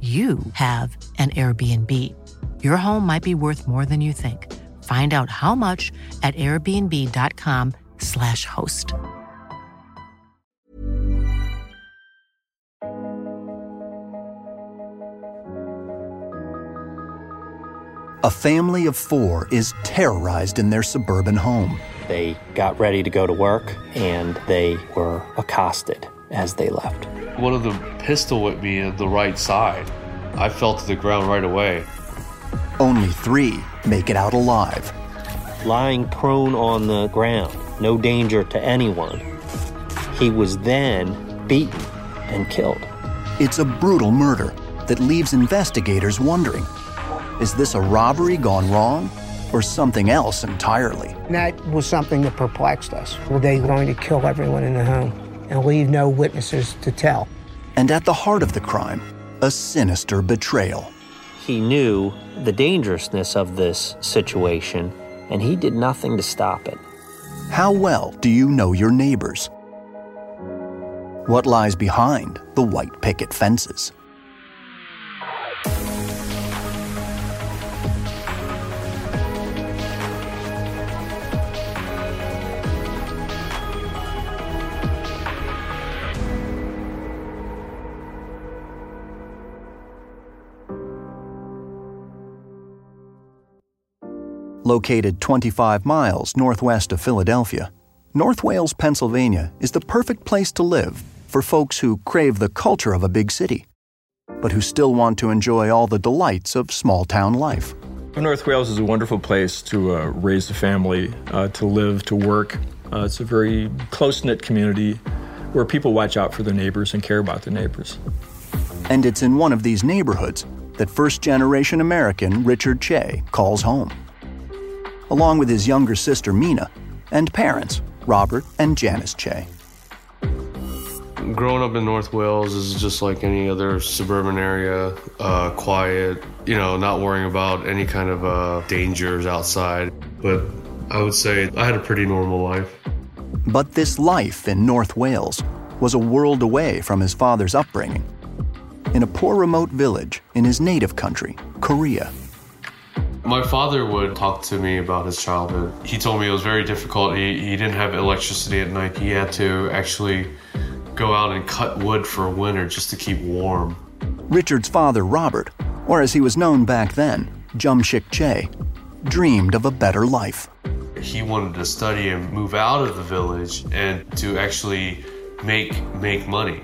you have an Airbnb. Your home might be worth more than you think. Find out how much at airbnb.com/slash host. A family of four is terrorized in their suburban home. They got ready to go to work and they were accosted as they left. One of them pistol at me in the right side. I fell to the ground right away. Only three make it out alive. Lying prone on the ground, no danger to anyone. He was then beaten and killed. It's a brutal murder that leaves investigators wondering is this a robbery gone wrong or something else entirely? That was something that perplexed us. Were they going to kill everyone in the home and leave no witnesses to tell? And at the heart of the crime, a sinister betrayal. He knew the dangerousness of this situation, and he did nothing to stop it. How well do you know your neighbors? What lies behind the white picket fences? Located 25 miles northwest of Philadelphia, North Wales, Pennsylvania is the perfect place to live for folks who crave the culture of a big city, but who still want to enjoy all the delights of small town life. North Wales is a wonderful place to uh, raise a family, uh, to live, to work. Uh, it's a very close knit community where people watch out for their neighbors and care about their neighbors. And it's in one of these neighborhoods that first generation American Richard Che calls home along with his younger sister Mina, and parents, Robert and Janice Che. Growing up in North Wales is just like any other suburban area, uh, quiet, you know, not worrying about any kind of uh, dangers outside. But I would say I had a pretty normal life. But this life in North Wales was a world away from his father's upbringing. In a poor remote village in his native country, Korea. My father would talk to me about his childhood. He told me it was very difficult. He, he didn't have electricity at night. He had to actually go out and cut wood for winter just to keep warm. Richard's father, Robert, or as he was known back then, Jumshik Che, dreamed of a better life. He wanted to study and move out of the village and to actually make make money.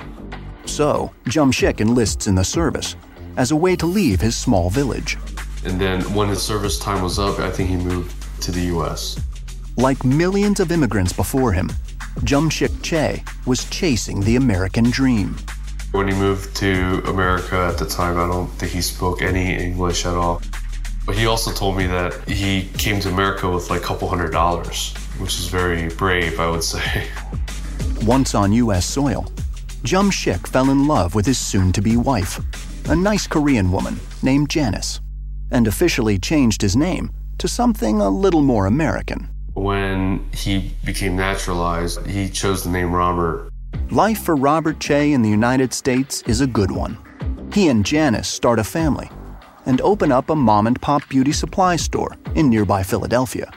So, Jumshik enlists in the service as a way to leave his small village. And then when his service time was up, I think he moved to the US. Like millions of immigrants before him, Jumshik Che was chasing the American dream. When he moved to America at the time, I don't think he spoke any English at all. But he also told me that he came to America with like a couple hundred dollars, which is very brave, I would say. Once on U.S. soil, Jumshik fell in love with his soon to be wife, a nice Korean woman named Janice and officially changed his name to something a little more American. When he became naturalized, he chose the name Robert. Life for Robert Che in the United States is a good one. he and Janice start a family and open up a mom and pop beauty supply store in nearby Philadelphia.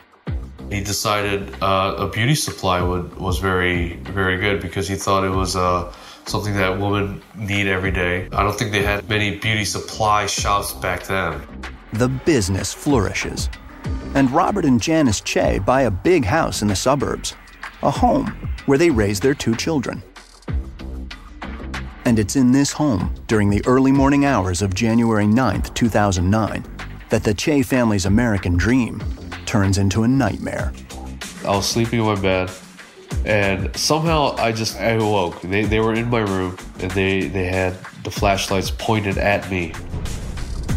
He decided uh, a beauty supply would, was very, very good because he thought it was uh, something that women need every day. I don't think they had many beauty supply shops back then. The business flourishes, and Robert and Janice Che buy a big house in the suburbs, a home where they raise their two children. And it's in this home, during the early morning hours of January 9th, 2009, that the Che family's American dream turns into a nightmare. I was sleeping in my bed, and somehow I just I awoke. They, they were in my room, and they, they had the flashlights pointed at me.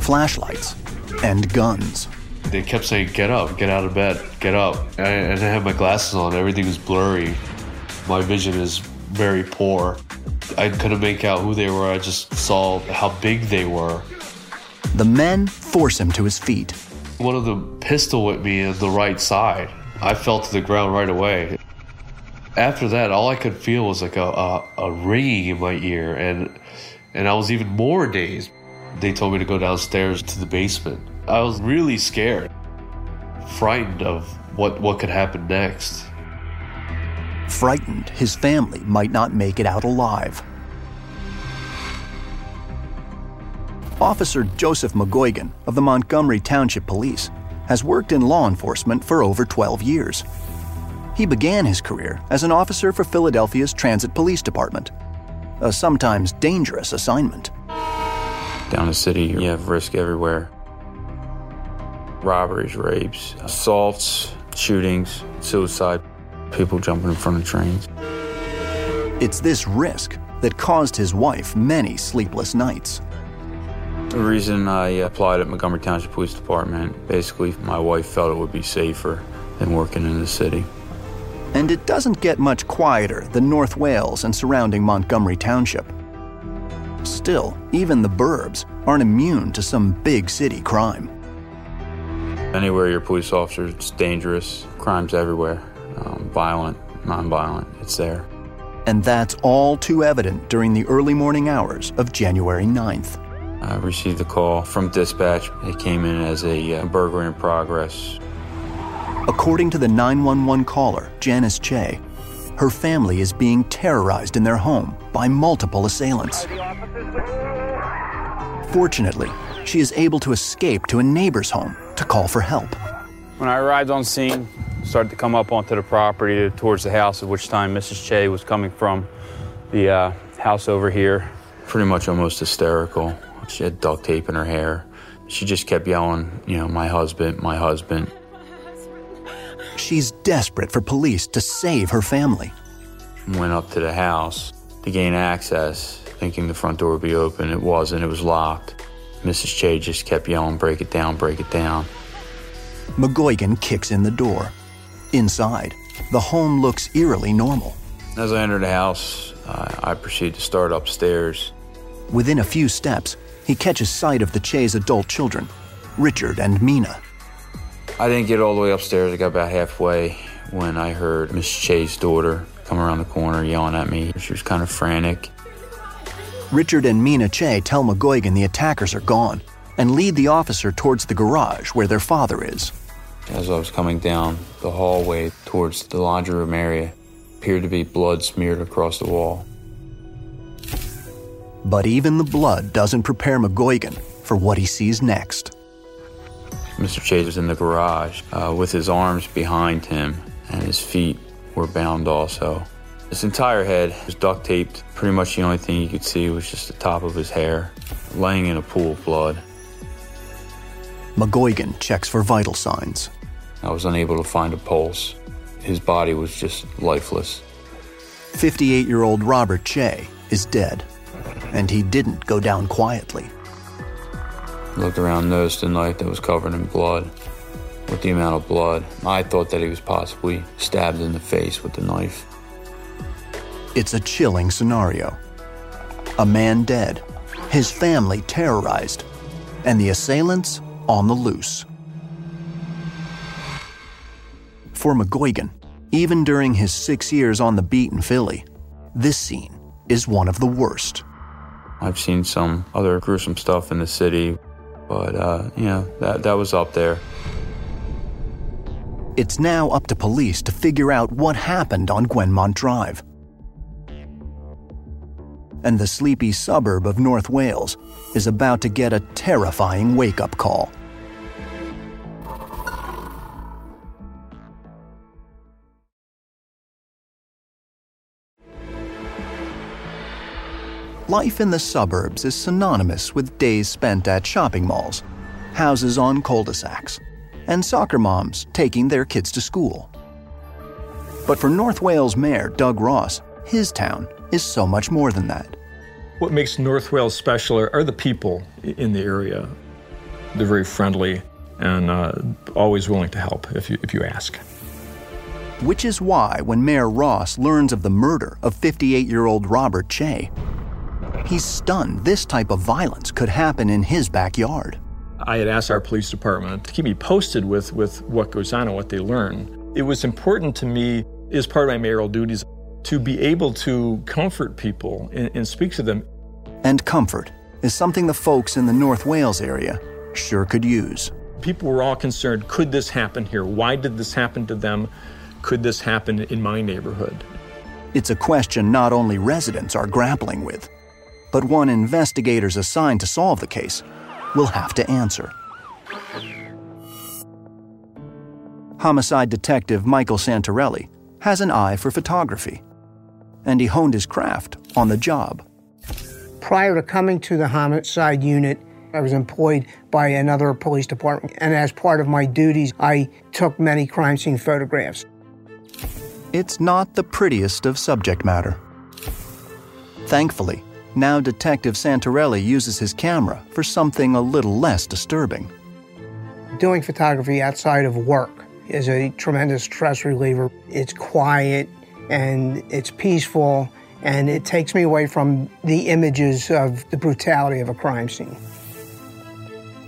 Flashlights and guns. They kept saying, "Get up, get out of bed, get up." And I, and I had my glasses on. Everything was blurry. My vision is very poor. I couldn't make out who they were. I just saw how big they were. The men force him to his feet. One of them pistol whipped me in the right side. I fell to the ground right away. After that, all I could feel was like a, a, a ringing in my ear, and and I was even more dazed. They told me to go downstairs to the basement. I was really scared, frightened of what, what could happen next. Frightened his family might not make it out alive. Officer Joseph McGuigan of the Montgomery Township Police has worked in law enforcement for over 12 years. He began his career as an officer for Philadelphia's Transit Police Department, a sometimes dangerous assignment. Down the city, you have risk everywhere robberies, rapes, assaults, shootings, suicide, people jumping in front of trains. It's this risk that caused his wife many sleepless nights. The reason I applied at Montgomery Township Police Department, basically, my wife felt it would be safer than working in the city. And it doesn't get much quieter than North Wales and surrounding Montgomery Township. Still, even the burbs aren't immune to some big city crime. Anywhere you're police officer, it's dangerous. Crime's everywhere. Um, violent, non-violent, it's there. And that's all too evident during the early morning hours of January 9th. I received a call from dispatch. It came in as a uh, burglary in progress. According to the 911 caller, Janice Che, her family is being terrorized in their home by multiple assailants. Fortunately, she is able to escape to a neighbor's home to call for help. When I arrived on scene, started to come up onto the property towards the house, at which time Mrs. Che was coming from the uh, house over here. Pretty much almost hysterical. She had duct tape in her hair. She just kept yelling, you know, my husband, my husband. She's desperate for police to save her family. Went up to the house to gain access, thinking the front door would be open. It wasn't, it was locked. Mrs. Che just kept yelling, break it down, break it down. McGuigan kicks in the door. Inside, the home looks eerily normal. As I enter the house, uh, I proceed to start upstairs. Within a few steps, he catches sight of the Che's adult children, Richard and Mina. I didn't get all the way upstairs. I got about halfway when I heard Miss Che's daughter come around the corner yelling at me. She was kind of frantic. Richard and Mina Che tell McGuigan the attackers are gone and lead the officer towards the garage where their father is. As I was coming down the hallway towards the laundry room area, appeared to be blood smeared across the wall. But even the blood doesn't prepare McGuigan for what he sees next. Mr. Chase was in the garage uh, with his arms behind him, and his feet were bound also. His entire head was duct taped. Pretty much the only thing you could see was just the top of his hair, laying in a pool of blood. McGuigan checks for vital signs. I was unable to find a pulse. His body was just lifeless. 58 year old Robert Che is dead, and he didn't go down quietly. Looked around, noticed a knife that was covered in blood. With the amount of blood, I thought that he was possibly stabbed in the face with the knife. It's a chilling scenario. A man dead, his family terrorized, and the assailants on the loose. For McGuigan, even during his six years on the beat in Philly, this scene is one of the worst. I've seen some other gruesome stuff in the city, but uh, you know that that was up there. It's now up to police to figure out what happened on Gwenmont Drive. And the sleepy suburb of North Wales is about to get a terrifying wake up call. Life in the suburbs is synonymous with days spent at shopping malls, houses on cul de sacs, and soccer moms taking their kids to school. But for North Wales Mayor Doug Ross, his town is so much more than that. What makes North Wales special are, are the people in the area. They're very friendly and uh, always willing to help if you, if you ask. Which is why, when Mayor Ross learns of the murder of 58 year old Robert Che, he's stunned this type of violence could happen in his backyard. I had asked our police department to keep me posted with, with what goes on and what they learn. It was important to me, as part of my mayoral duties, to be able to comfort people and, and speak to them. And comfort is something the folks in the North Wales area sure could use. People were all concerned could this happen here? Why did this happen to them? Could this happen in my neighborhood? It's a question not only residents are grappling with, but one investigators assigned to solve the case will have to answer. Homicide detective Michael Santarelli has an eye for photography, and he honed his craft on the job. Prior to coming to the homicide unit, I was employed by another police department, and as part of my duties, I took many crime scene photographs. It's not the prettiest of subject matter. Thankfully, now Detective Santarelli uses his camera for something a little less disturbing. Doing photography outside of work is a tremendous stress reliever. It's quiet and it's peaceful and it takes me away from the images of the brutality of a crime scene.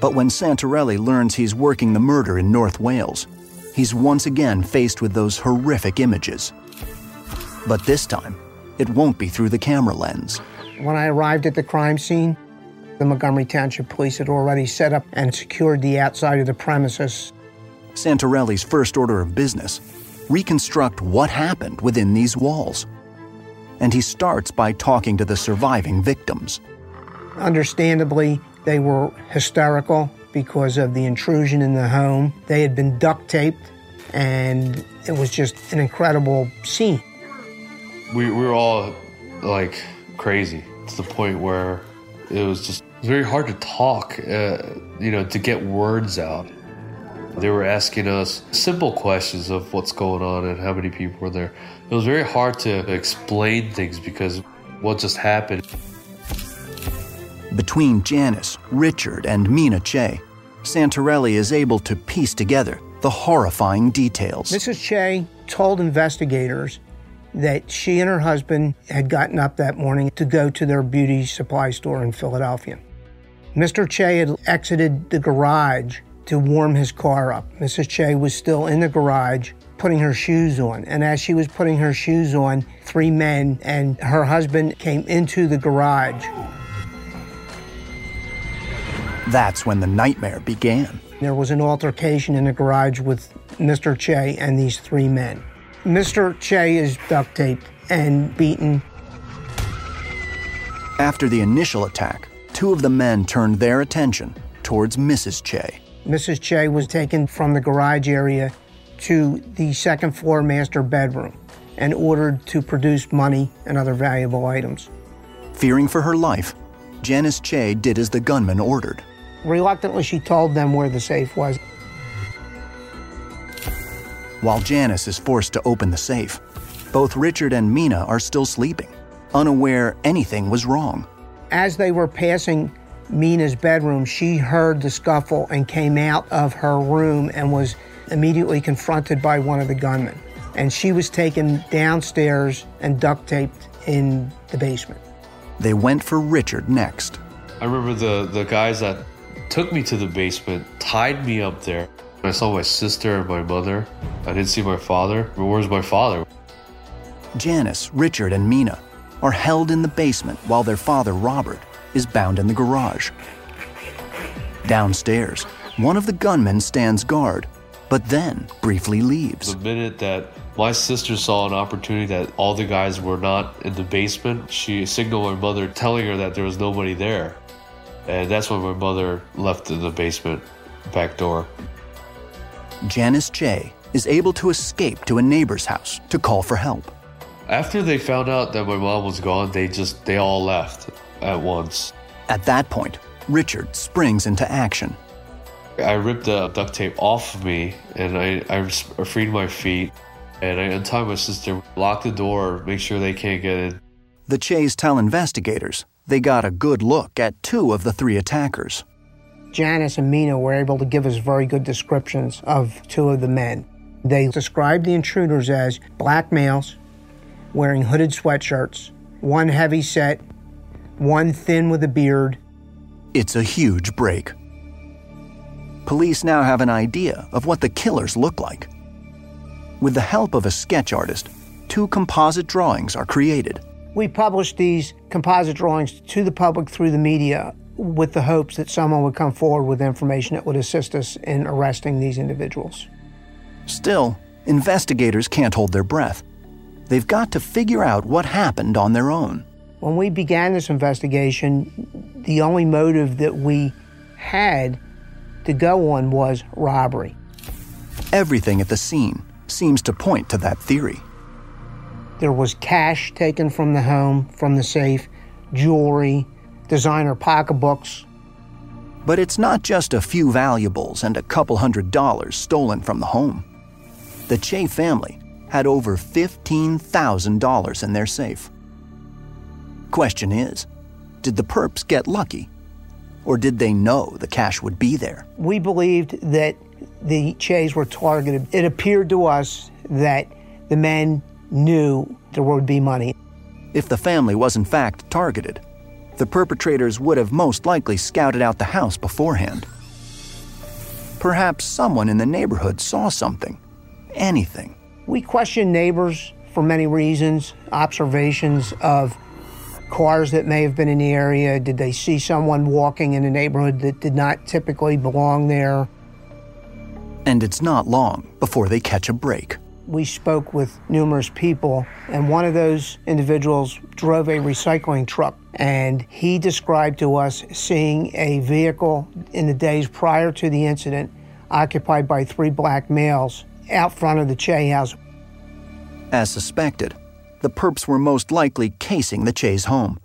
But when Santarelli learns he's working the murder in North Wales, he's once again faced with those horrific images. But this time, it won't be through the camera lens. When I arrived at the crime scene, the Montgomery Township Police had already set up and secured the outside of the premises. Santarelli's first order of business reconstruct what happened within these walls. And he starts by talking to the surviving victims. Understandably, they were hysterical because of the intrusion in the home. They had been duct taped, and it was just an incredible scene. We, we were all like crazy to the point where it was just very hard to talk, uh, you know, to get words out. They were asking us simple questions of what's going on and how many people were there. It was very hard to explain things because what just happened. Between Janice, Richard, and Mina Che, Santarelli is able to piece together the horrifying details. Mrs. Che told investigators that she and her husband had gotten up that morning to go to their beauty supply store in Philadelphia. Mr. Che had exited the garage to warm his car up. Mrs. Che was still in the garage putting her shoes on. And as she was putting her shoes on, three men and her husband came into the garage. That's when the nightmare began. There was an altercation in the garage with Mr. Che and these three men. Mr. Che is duct taped and beaten. After the initial attack, two of the men turned their attention towards Mrs. Che. Mrs. Che was taken from the garage area to the second floor master bedroom and ordered to produce money and other valuable items. Fearing for her life, Janice Che did as the gunman ordered. Reluctantly, she told them where the safe was. While Janice is forced to open the safe, both Richard and Mina are still sleeping, unaware anything was wrong. As they were passing Mina's bedroom, she heard the scuffle and came out of her room and was immediately confronted by one of the gunmen. And she was taken downstairs and duct taped in the basement. They went for Richard next. I remember the, the guys that took me to the basement, tied me up there. I saw my sister and my mother. I didn't see my father. Where's my father? Janice, Richard, and Mina are held in the basement while their father, Robert, is bound in the garage. Downstairs, one of the gunmen stands guard, but then briefly leaves. The minute that my sister saw an opportunity that all the guys were not in the basement, she signaled my mother telling her that there was nobody there. And that's when my mother left in the basement back door. Janice Che is able to escape to a neighbor's house to call for help. After they found out that my mom was gone, they just they all left at once. At that point, Richard springs into action. I ripped the duct tape off of me and I, I freed my feet and I untied my sister, locked the door, make sure they can't get in. The Che's tell investigators they got a good look at two of the three attackers. Janice and Mina were able to give us very good descriptions of two of the men. They described the intruders as black males wearing hooded sweatshirts, one heavy set, one thin with a beard. It's a huge break. Police now have an idea of what the killers look like. With the help of a sketch artist, two composite drawings are created. We published these composite drawings to the public through the media with the hopes that someone would come forward with information that would assist us in arresting these individuals. Still, investigators can't hold their breath. They've got to figure out what happened on their own. When we began this investigation, the only motive that we had to go on was robbery. Everything at the scene seems to point to that theory. There was cash taken from the home, from the safe, jewelry, designer pocketbooks. But it's not just a few valuables and a couple hundred dollars stolen from the home. The Che family had over $15,000 in their safe. Question is did the perps get lucky? Or did they know the cash would be there? We believed that the Che's were targeted. It appeared to us that the men knew there would be money. If the family was in fact targeted, the perpetrators would have most likely scouted out the house beforehand. Perhaps someone in the neighborhood saw something, anything. We question neighbors for many reasons, observations of cars that may have been in the area. Did they see someone walking in a neighborhood that did not typically belong there? And it's not long before they catch a break. We spoke with numerous people, and one of those individuals drove a recycling truck. And he described to us seeing a vehicle in the days prior to the incident occupied by three black males out front of the Che house. As suspected, the perps were most likely casing the Che's home.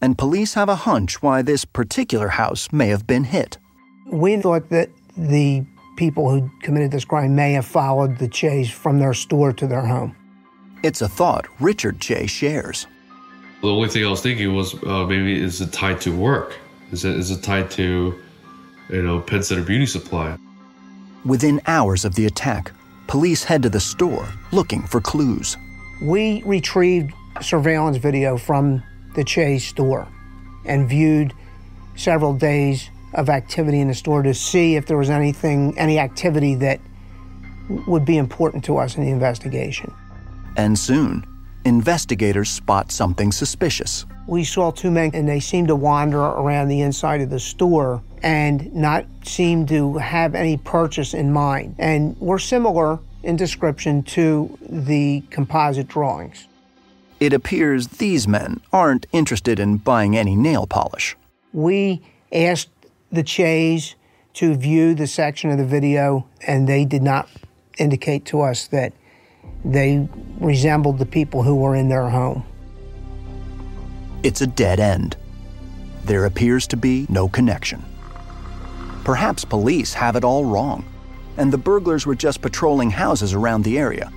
And police have a hunch why this particular house may have been hit. We thought that the people who committed this crime may have followed the Che's from their store to their home. It's a thought Richard Che shares. The only thing I was thinking was uh, maybe is it tied to work? Is it is it tied to, you know, Penn Center Beauty Supply? Within hours of the attack, police head to the store looking for clues. We retrieved surveillance video from the Che's store and viewed several days of activity in the store to see if there was anything, any activity that would be important to us in the investigation. And soon, investigators spot something suspicious. We saw two men and they seemed to wander around the inside of the store and not seem to have any purchase in mind and were similar in description to the composite drawings. It appears these men aren't interested in buying any nail polish. We asked the Che's to view the section of the video, and they did not indicate to us that they resembled the people who were in their home. It's a dead end. There appears to be no connection. Perhaps police have it all wrong, and the burglars were just patrolling houses around the area,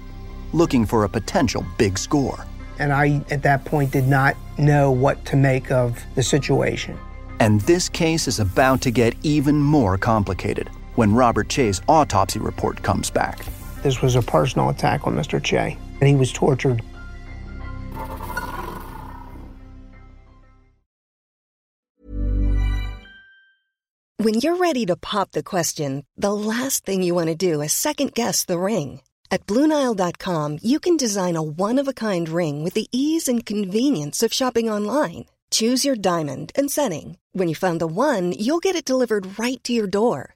looking for a potential big score. And I, at that point, did not know what to make of the situation. And this case is about to get even more complicated when Robert Che's autopsy report comes back. This was a personal attack on Mr. Che, and he was tortured. When you're ready to pop the question, the last thing you want to do is second guess the ring. At Bluenile.com, you can design a one of a kind ring with the ease and convenience of shopping online. Choose your diamond and setting. When you find the one, you'll get it delivered right to your door.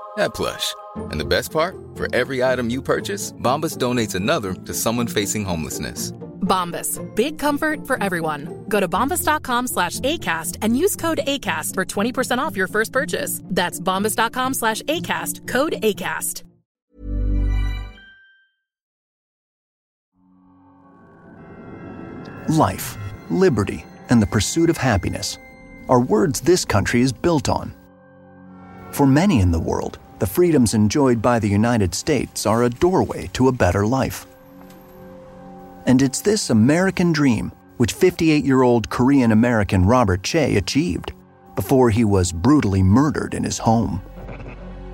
that plush. And the best part? For every item you purchase, Bombas donates another to someone facing homelessness. Bombas. Big comfort for everyone. Go to bombas.com slash ACAST and use code ACAST for 20% off your first purchase. That's bombas.com slash ACAST. Code ACAST. Life, liberty, and the pursuit of happiness are words this country is built on. For many in the world, the freedoms enjoyed by the United States are a doorway to a better life. And it's this American dream which 58 year old Korean American Robert Che achieved before he was brutally murdered in his home.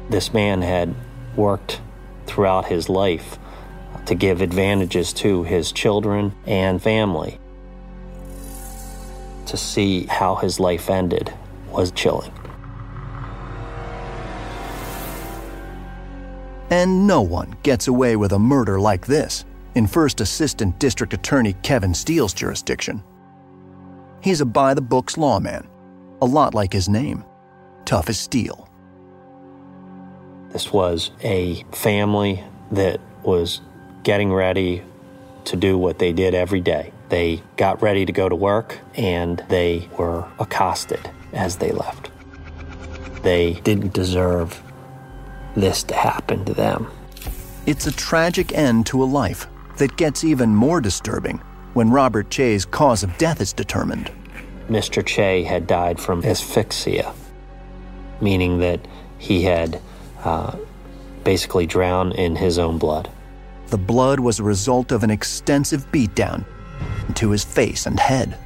This man had worked throughout his life to give advantages to his children and family. To see how his life ended was chilling. And no one gets away with a murder like this in First Assistant District Attorney Kevin Steele's jurisdiction. He's a by the books lawman, a lot like his name tough as steel. This was a family that was getting ready to do what they did every day. They got ready to go to work and they were accosted as they left. They didn't deserve this to happen to them. It's a tragic end to a life that gets even more disturbing when Robert Che's cause of death is determined. Mr. Che had died from asphyxia, meaning that he had uh, basically drowned in his own blood. The blood was a result of an extensive beatdown to his face and head.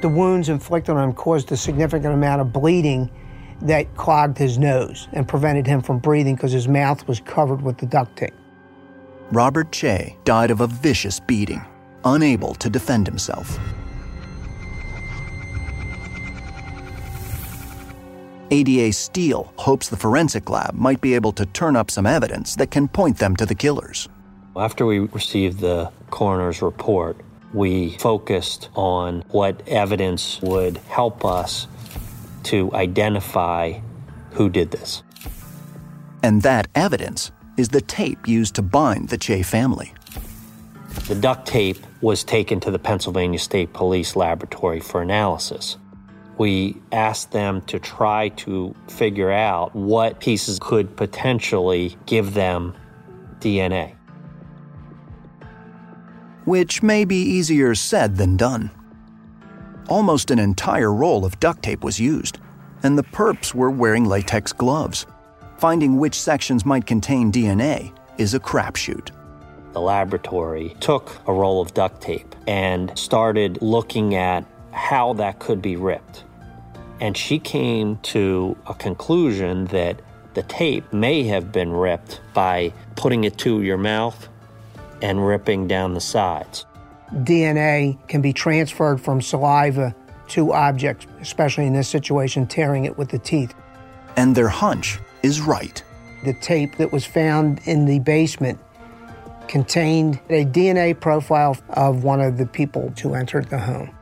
The wounds inflicted on him caused a significant amount of bleeding that clogged his nose and prevented him from breathing because his mouth was covered with the duct tape. Robert Che died of a vicious beating, unable to defend himself. ADA Steele hopes the forensic lab might be able to turn up some evidence that can point them to the killers. After we received the coroner's report, we focused on what evidence would help us to identify who did this. And that evidence is the tape used to bind the Che family. The duct tape was taken to the Pennsylvania State Police Laboratory for analysis. We asked them to try to figure out what pieces could potentially give them DNA. Which may be easier said than done. Almost an entire roll of duct tape was used, and the perps were wearing latex gloves. Finding which sections might contain DNA is a crapshoot. The laboratory took a roll of duct tape and started looking at how that could be ripped. And she came to a conclusion that The tape may have been ripped by putting it to your mouth and ripping down the sides. DNA can be transferred from saliva to objects, especially in this situation, tearing it with the teeth. And their hunch is right. The tape that was found in the basement contained a DNA profile of one of the people who entered the home.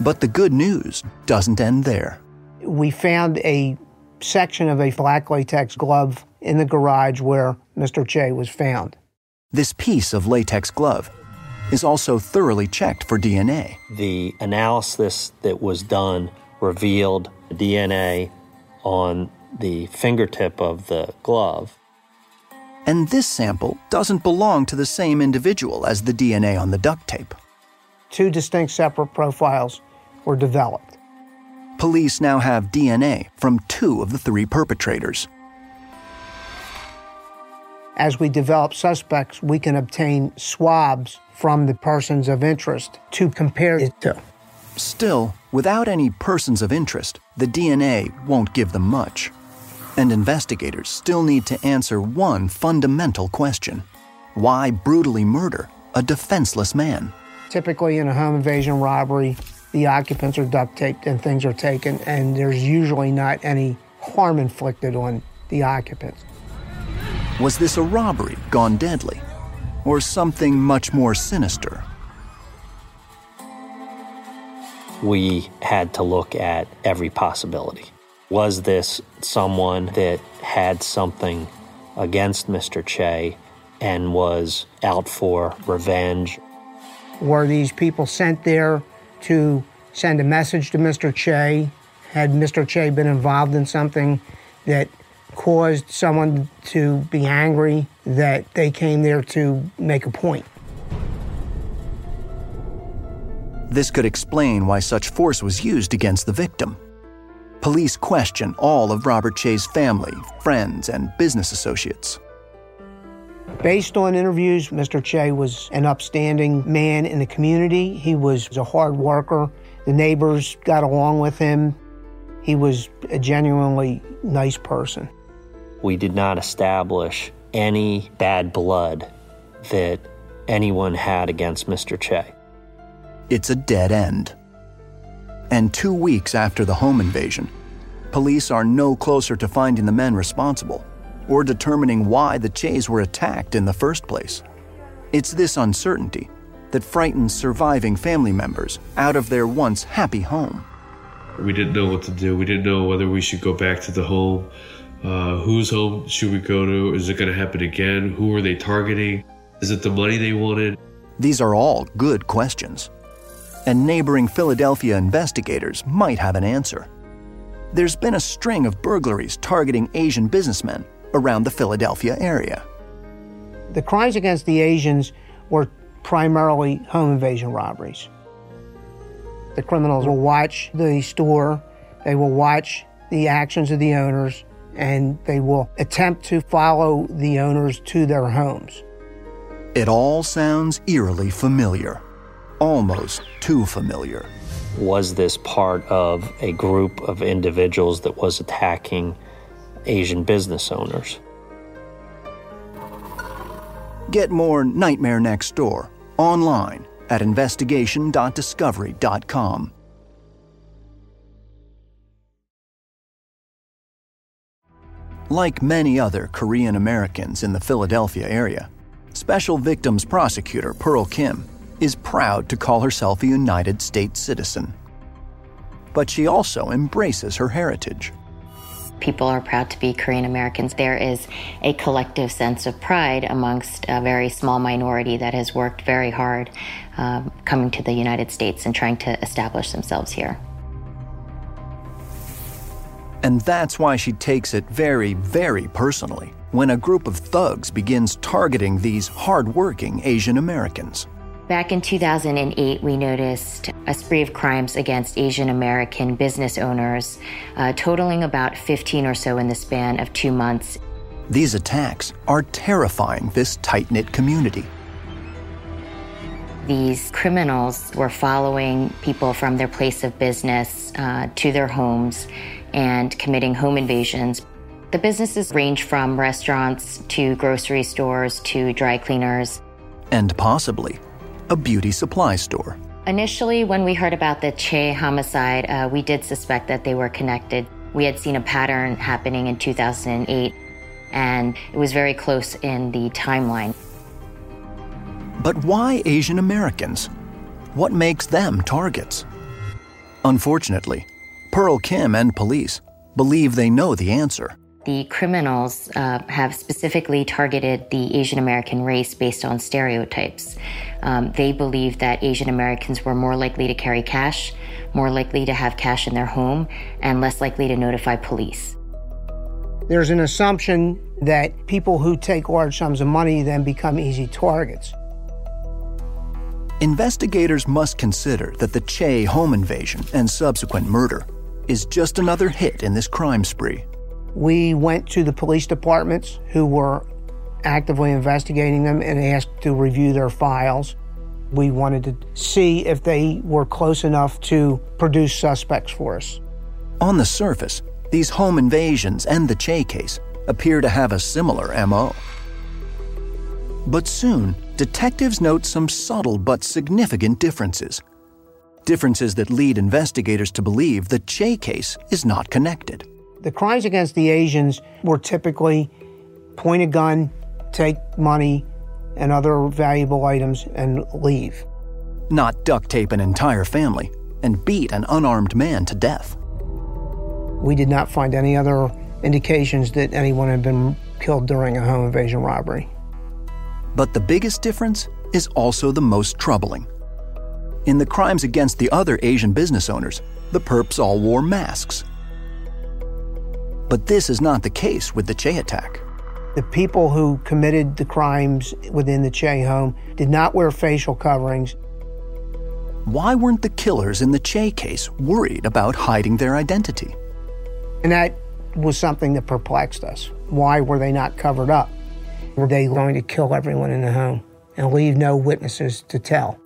But the good news doesn't end there. We found a section of a black latex glove in the garage where Mr. Che was found. This piece of latex glove is also thoroughly checked for DNA. The analysis that was done revealed DNA on the fingertip of the glove. And this sample doesn't belong to the same individual as the DNA on the duct tape. Two distinct separate profiles were developed. Police now have DNA from two of the three perpetrators. As we develop suspects, we can obtain swabs from the persons of interest to compare it to. Still, without any persons of interest, the DNA won't give them much. And investigators still need to answer one fundamental question why brutally murder a defenseless man? Typically, in a home invasion robbery, the occupants are duct taped and things are taken, and there's usually not any harm inflicted on the occupants. Was this a robbery gone deadly? Or something much more sinister? We had to look at every possibility. Was this someone that had something against Mr. Che and was out for revenge? Were these people sent there to send a message to Mr. Che? Had Mr. Che been involved in something that caused someone to be angry that they came there to make a point? This could explain why such force was used against the victim. Police question all of Robert Che's family, friends, and business associates. Based on interviews, Mr. Che was an upstanding man in the community. He was a hard worker. The neighbors got along with him. He was a genuinely nice person. We did not establish any bad blood that anyone had against Mr. Che. It's a dead end. And two weeks after the home invasion, police are no closer to finding the men responsible or determining why the Che's were attacked in the first place. It's this uncertainty that frightens surviving family members out of their once happy home. We didn't know what to do. We didn't know whether we should go back to the home. Uh, whose home should we go to? Is it going to happen again? Who are they targeting? Is it the money they wanted? These are all good questions. And neighboring Philadelphia investigators might have an answer. There's been a string of burglaries targeting Asian businessmen around the Philadelphia area. The crimes against the Asians were primarily home invasion robberies. The criminals will watch the store, they will watch the actions of the owners, and they will attempt to follow the owners to their homes. It all sounds eerily familiar, almost too familiar. Was this part of a group of individuals that was attacking Asian business owners? Get more Nightmare Next Door online at investigation.discovery.com. Like many other Korean Americans in the Philadelphia area, Special Victims Prosecutor Pearl Kim is proud to call herself a United States citizen. But she also embraces her heritage. People are proud to be Korean Americans. There is a collective sense of pride amongst a very small minority that has worked very hard um, coming to the United States and trying to establish themselves here. And that's why she takes it very, very personally when a group of thugs begins targeting these hardworking Asian Americans. Back in 2008, we noticed a spree of crimes against Asian American business owners, uh, totaling about 15 or so in the span of two months. These attacks are terrifying this tight knit community. These criminals were following people from their place of business uh, to their homes and committing home invasions. The businesses range from restaurants to grocery stores to dry cleaners. And possibly a beauty supply store. Initially, when we heard about the Che homicide, uh, we did suspect that they were connected. We had seen a pattern happening in 2008, and it was very close in the timeline. But why Asian Americans? What makes them targets? Unfortunately, Pearl Kim and police believe they know the answer. The criminals uh, have specifically targeted the Asian American race based on stereotypes. Um, they believe that Asian Americans were more likely to carry cash, more likely to have cash in their home, and less likely to notify police. There's an assumption that people who take large sums of money then become easy targets. Investigators must consider that the Che home invasion and subsequent murder is just another hit in this crime spree. We went to the police departments who were actively investigating them and asked to review their files. We wanted to see if they were close enough to produce suspects for us. On the surface, these home invasions and the Che case appear to have a similar MO. But soon, detectives note some subtle but significant differences. Differences that lead investigators to believe the Che case is not connected. The crimes against the Asians were typically point a gun, take money and other valuable items, and leave. Not duct tape an entire family and beat an unarmed man to death. We did not find any other indications that anyone had been killed during a home invasion robbery. But the biggest difference is also the most troubling. In the crimes against the other Asian business owners, the perps all wore masks. But this is not the case with the Che attack. The people who committed the crimes within the Che home did not wear facial coverings. Why weren't the killers in the Che case worried about hiding their identity? And that was something that perplexed us. Why were they not covered up? Were they going to kill everyone in the home and leave no witnesses to tell?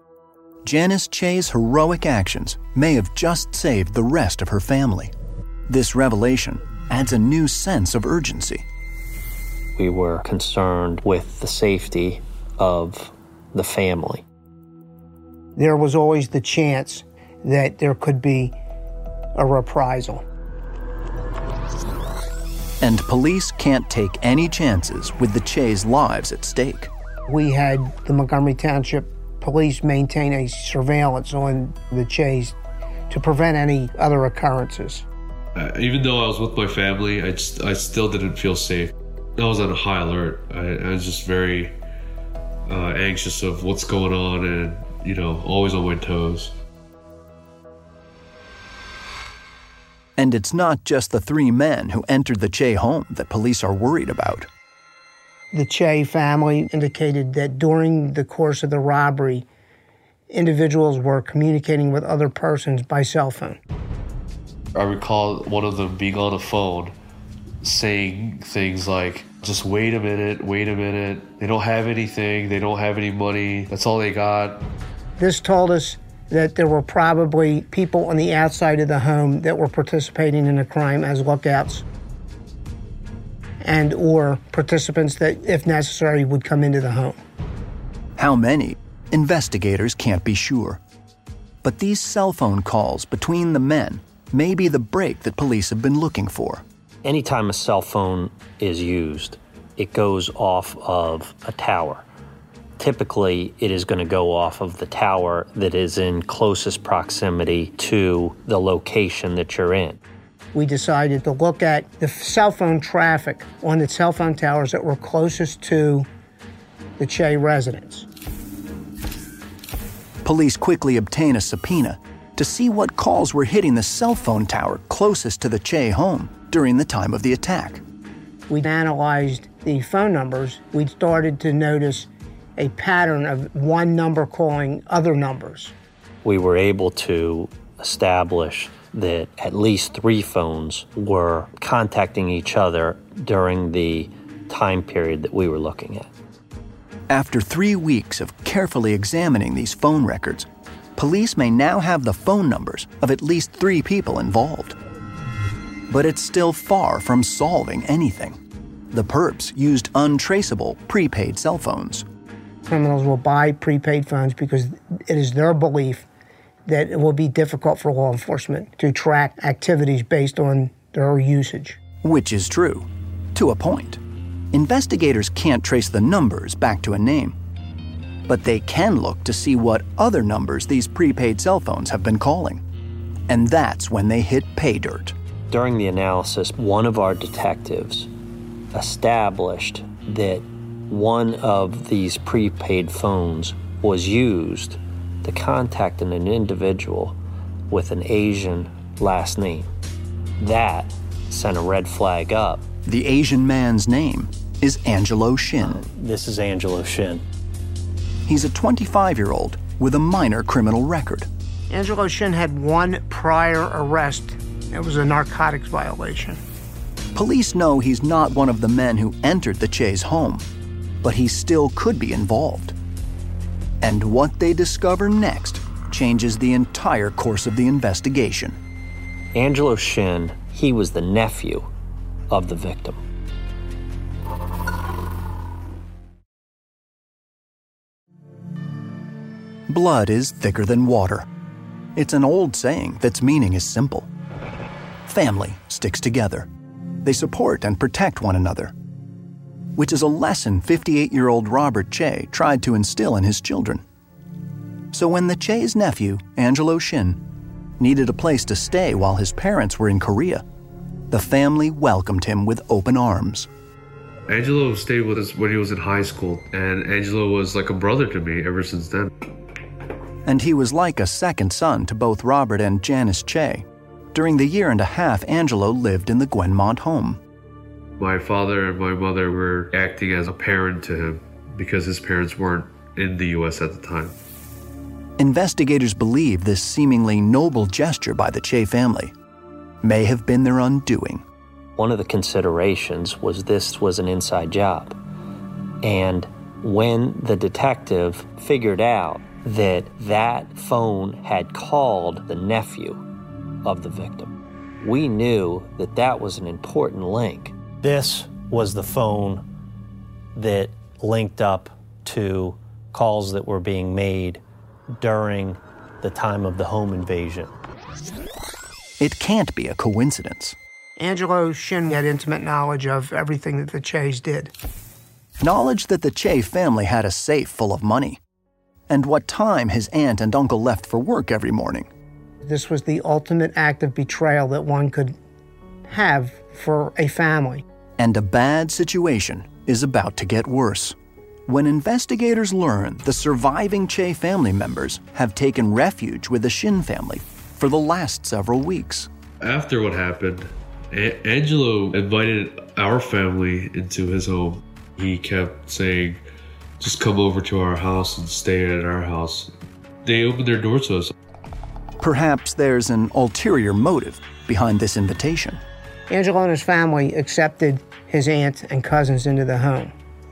Janice Che's heroic actions may have just saved the rest of her family. This revelation adds a new sense of urgency. We were concerned with the safety of the family. There was always the chance that there could be a reprisal. And police can't take any chances with the Che's lives at stake. We had the Montgomery Township Police maintain a surveillance on the Che's to prevent any other occurrences. Uh, even though I was with my family, I, just, I still didn't feel safe. I was on a high alert. I, I was just very uh, anxious of what's going on and, you know, always on my toes. And it's not just the three men who entered the Che home that police are worried about. The Che family indicated that during the course of the robbery, individuals were communicating with other persons by cell phone. I recall one of them being on the phone saying things like, just wait a minute, wait a minute. They don't have anything, they don't have any money, that's all they got. This told us that there were probably people on the outside of the home that were participating in the crime as lookouts and or participants that if necessary would come into the home. How many? Investigators can't be sure. But these cell phone calls between the men may be the break that police have been looking for. Anytime a cell phone is used, it goes off of a tower. Typically, it is going to go off of the tower that is in closest proximity to the location that you're in. We decided to look at the cell phone traffic on the cell phone towers that were closest to the Che residence. Police quickly obtain a subpoena to see what calls were hitting the cell phone tower closest to the Che home during the time of the attack. We analyzed the phone numbers. We started to notice a pattern of one number calling other numbers. We were able to establish that at least three phones were contacting each other during the time period that we were looking at. After three weeks of carefully examining these phone records, police may now have the phone numbers of at least three people involved. But it's still far from solving anything. The perps used untraceable prepaid cell phones. Criminals will buy prepaid phones because it is their belief that it will be difficult for law enforcement to track activities based on their usage. Which is true, to a point. Investigators can't trace the numbers back to a name, but they can look to see what other numbers these prepaid cell phones have been calling. And that's when they hit pay dirt. During the analysis, one of our detectives established that one of these prepaid phones was used to contact an individual with an Asian last name. That sent a red flag up. The Asian man's name is Angelo Shin. This is Angelo Shin. He's a 25 year old with a minor criminal record. Angelo Shin had one prior arrest. It was a narcotics violation. Police know he's not one of the men who entered the Che's home, but he still could be involved. And what they discover next changes the entire course of the investigation. Angelo Shin, he was the nephew of the victim. Blood is thicker than water. It's an old saying that's meaning is simple. Family sticks together. They support and protect one another. Which is a lesson 58 year old Robert Che tried to instill in his children. So when the Che's nephew, Angelo Shin, needed a place to stay while his parents were in Korea, the family welcomed him with open arms. Angelo stayed with us when he was in high school, and Angelo was like a brother to me ever since then. And he was like a second son to both Robert and Janice Che. During the year and a half Angelo lived in the Gwenmont home. My father and my mother were acting as a parent to him because his parents weren't in the US at the time. Investigators believe this seemingly noble gesture by the Che family may have been their undoing. One of the considerations was this was an inside job. And when the detective figured out that that phone had called the nephew of the victim, we knew that that was an important link. This was the phone that linked up to calls that were being made during the time of the home invasion. It can't be a coincidence. Angelo Shin had intimate knowledge of everything that the Che's did. Knowledge that the Che family had a safe full of money, and what time his aunt and uncle left for work every morning. This was the ultimate act of betrayal that one could have for a family. And a bad situation is about to get worse. When investigators learn the surviving Che family members have taken refuge with the Shin family for the last several weeks. After what happened, a- Angelo invited our family into his home. He kept saying, just come over to our house and stay at our house. They opened their doors to us. Perhaps there's an ulterior motive behind this invitation. Angelo and his family accepted his aunt and cousins into the home.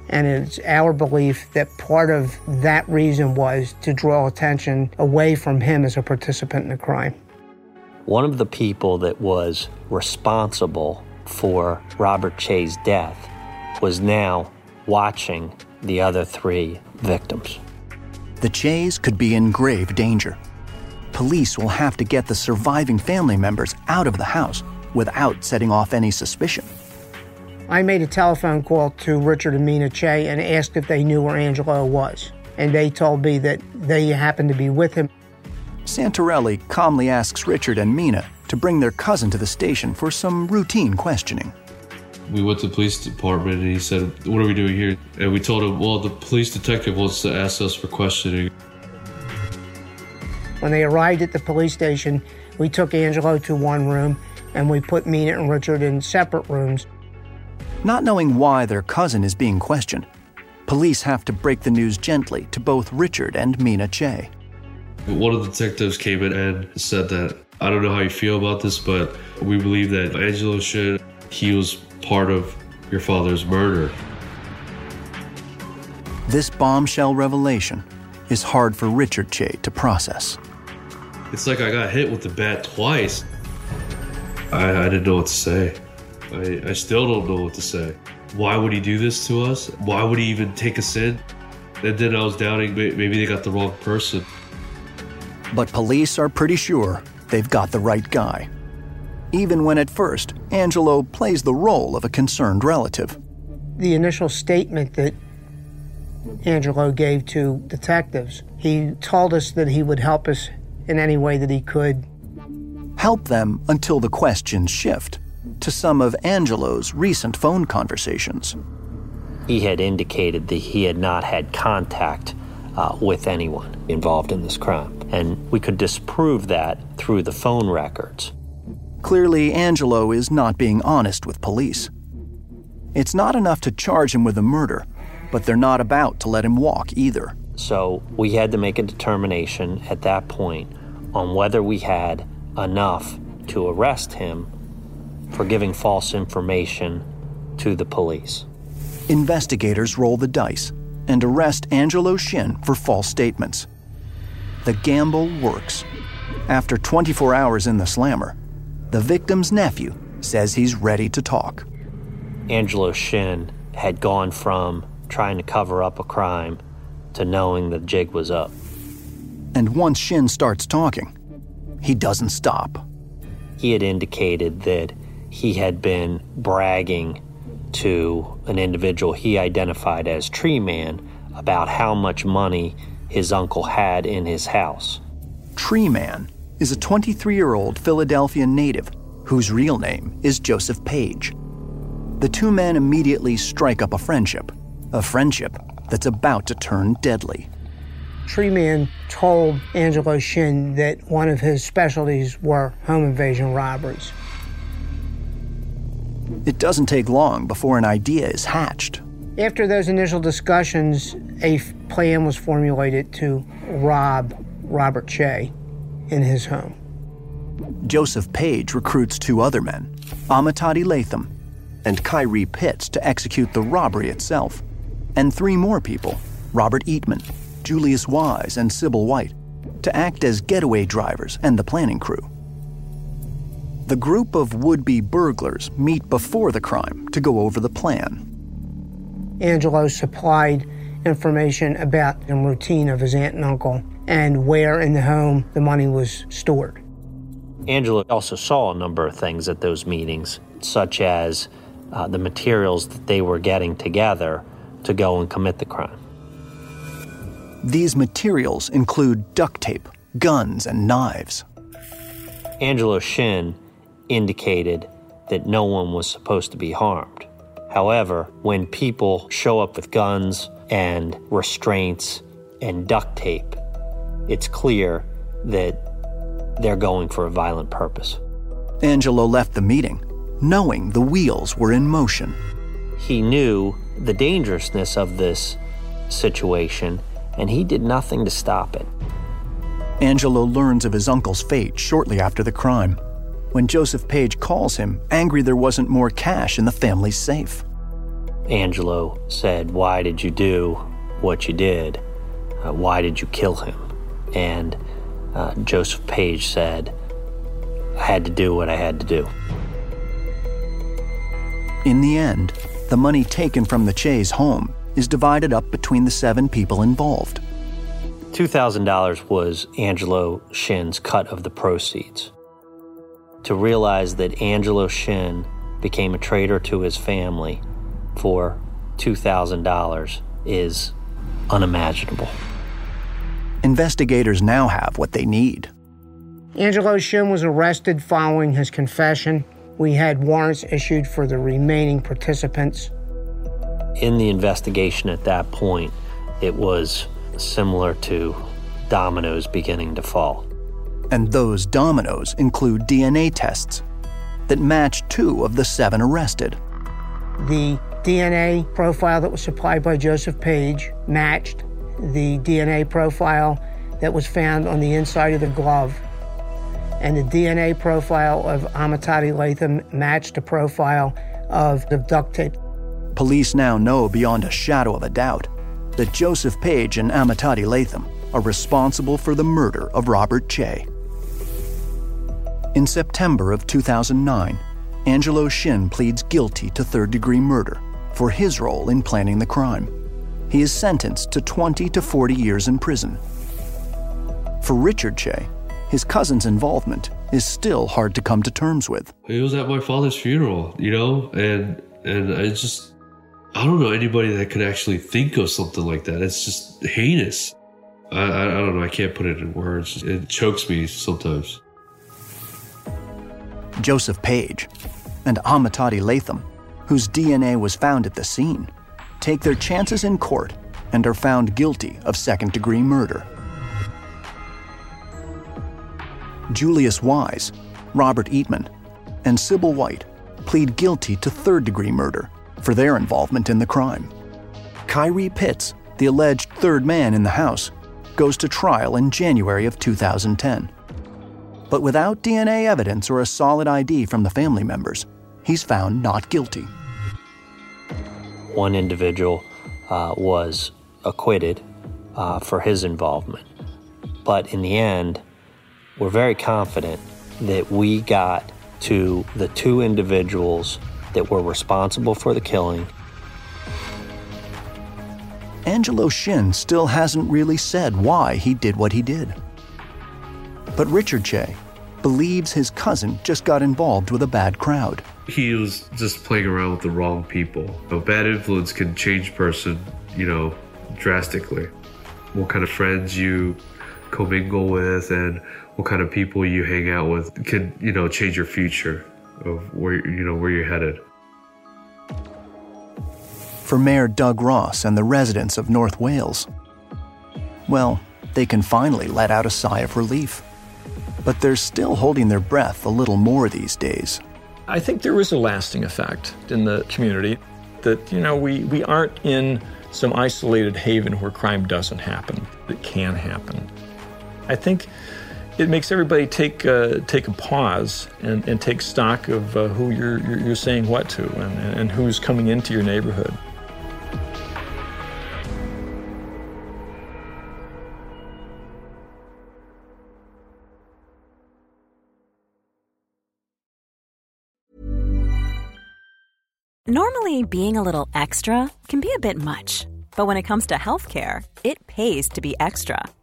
And it's our belief that part of that reason was to draw attention away from him as a participant in the crime. One of the people that was responsible for Robert Che's death was now watching the other three victims. The Che's could be in grave danger. Police will have to get the surviving family members out of the house without setting off any suspicion. I made a telephone call to Richard and Mina Che and asked if they knew where Angelo was. And they told me that they happened to be with him. Santorelli calmly asks Richard and Mina to bring their cousin to the station for some routine questioning. We went to the police department and he said, What are we doing here? And we told him, Well, the police detective wants to ask us for questioning. When they arrived at the police station, we took Angelo to one room and we put Mina and Richard in separate rooms. Not knowing why their cousin is being questioned, police have to break the news gently to both Richard and Mina Che. One of the detectives came in and said that, I don't know how you feel about this, but we believe that Angelo Shin, he was part of your father's murder. This bombshell revelation is hard for Richard Che to process. It's like I got hit with the bat twice. I, I didn't know what to say. I, I still don't know what to say. Why would he do this to us? Why would he even take us in? And then I was doubting maybe they got the wrong person. But police are pretty sure they've got the right guy. Even when at first, Angelo plays the role of a concerned relative. The initial statement that Angelo gave to detectives, he told us that he would help us in any way that he could. Help them until the questions shift to some of Angelo's recent phone conversations. He had indicated that he had not had contact uh, with anyone involved in this crime, and we could disprove that through the phone records. Clearly, Angelo is not being honest with police. It's not enough to charge him with a murder, but they're not about to let him walk either. So we had to make a determination at that point on whether we had enough to arrest him for giving false information to the police. Investigators roll the dice and arrest Angelo Shin for false statements. The gamble works. After 24 hours in the slammer, the victim's nephew says he's ready to talk. Angelo Shin had gone from trying to cover up a crime to knowing the jig was up. And once Shin starts talking, he doesn't stop. He had indicated that he had been bragging to an individual he identified as Tree Man about how much money his uncle had in his house. Tree Man is a 23 year old Philadelphia native whose real name is Joseph Page. The two men immediately strike up a friendship, a friendship that's about to turn deadly. Tree Man told Angelo Shin that one of his specialties were home invasion robberies. It doesn't take long before an idea is hatched. After those initial discussions, a plan was formulated to rob Robert Che in his home. Joseph Page recruits two other men, Amitadi Latham and Kyrie Pitts, to execute the robbery itself, and three more people, Robert Eatman, Julius Wise, and Sybil White, to act as getaway drivers and the planning crew. The group of would be burglars meet before the crime to go over the plan. Angelo supplied information about the routine of his aunt and uncle and where in the home the money was stored. Angelo also saw a number of things at those meetings, such as uh, the materials that they were getting together to go and commit the crime. These materials include duct tape, guns, and knives. Angelo Shin indicated that no one was supposed to be harmed. However, when people show up with guns and restraints and duct tape, it's clear that they're going for a violent purpose. Angelo left the meeting knowing the wheels were in motion. He knew the dangerousness of this situation, and he did nothing to stop it. Angelo learns of his uncle's fate shortly after the crime when Joseph Page calls him, angry there wasn't more cash in the family's safe. Angelo said, Why did you do what you did? Uh, why did you kill him? And uh, Joseph Page said, I had to do what I had to do. In the end, the money taken from the Che's home is divided up between the seven people involved. $2,000 was Angelo Shin's cut of the proceeds to realize that Angelo Shin became a traitor to his family for $2,000 is unimaginable. Investigators now have what they need. Angelo Shin was arrested following his confession. We had warrants issued for the remaining participants. In the investigation at that point, it was similar to dominoes beginning to fall. And those dominoes include DNA tests that match two of the seven arrested. The DNA profile that was supplied by Joseph Page matched the DNA profile that was found on the inside of the glove. And the DNA profile of Amitadi Latham matched the profile of the duct tape. Police now know beyond a shadow of a doubt that Joseph Page and Amitadi Latham are responsible for the murder of Robert Che. In September of 2009, Angelo Shin pleads guilty to third degree murder for his role in planning the crime. He is sentenced to 20 to 40 years in prison. For Richard Che, his cousin's involvement is still hard to come to terms with. It was at my father's funeral, you know, and and I just I don't know anybody that could actually think of something like that. It's just heinous. I, I, I don't know. I can't put it in words. It chokes me sometimes. Joseph Page and Amitadi Latham, whose DNA was found at the scene, take their chances in court and are found guilty of second degree murder. Julius Wise, Robert Eatman, and Sybil White plead guilty to third degree murder for their involvement in the crime. Kyrie Pitts, the alleged third man in the house, goes to trial in January of 2010. But without DNA evidence or a solid ID from the family members, he's found not guilty. One individual uh, was acquitted uh, for his involvement. But in the end, we're very confident that we got to the two individuals that were responsible for the killing. Angelo Shin still hasn't really said why he did what he did. But Richard Che believes his cousin just got involved with a bad crowd. He was just playing around with the wrong people. A bad influence can change a person, you know, drastically. What kind of friends you commingle with and what kind of people you hang out with can, you know, change your future of where you know where you're headed. For Mayor Doug Ross and the residents of North Wales, well, they can finally let out a sigh of relief. But they're still holding their breath a little more these days. I think there is a lasting effect in the community that, you know, we, we aren't in some isolated haven where crime doesn't happen. It can happen. I think it makes everybody take uh, take a pause and, and take stock of uh, who you're, you're, saying what to and, and who's coming into your neighborhood. Normally, being a little extra can be a bit much, but when it comes to healthcare, it pays to be extra.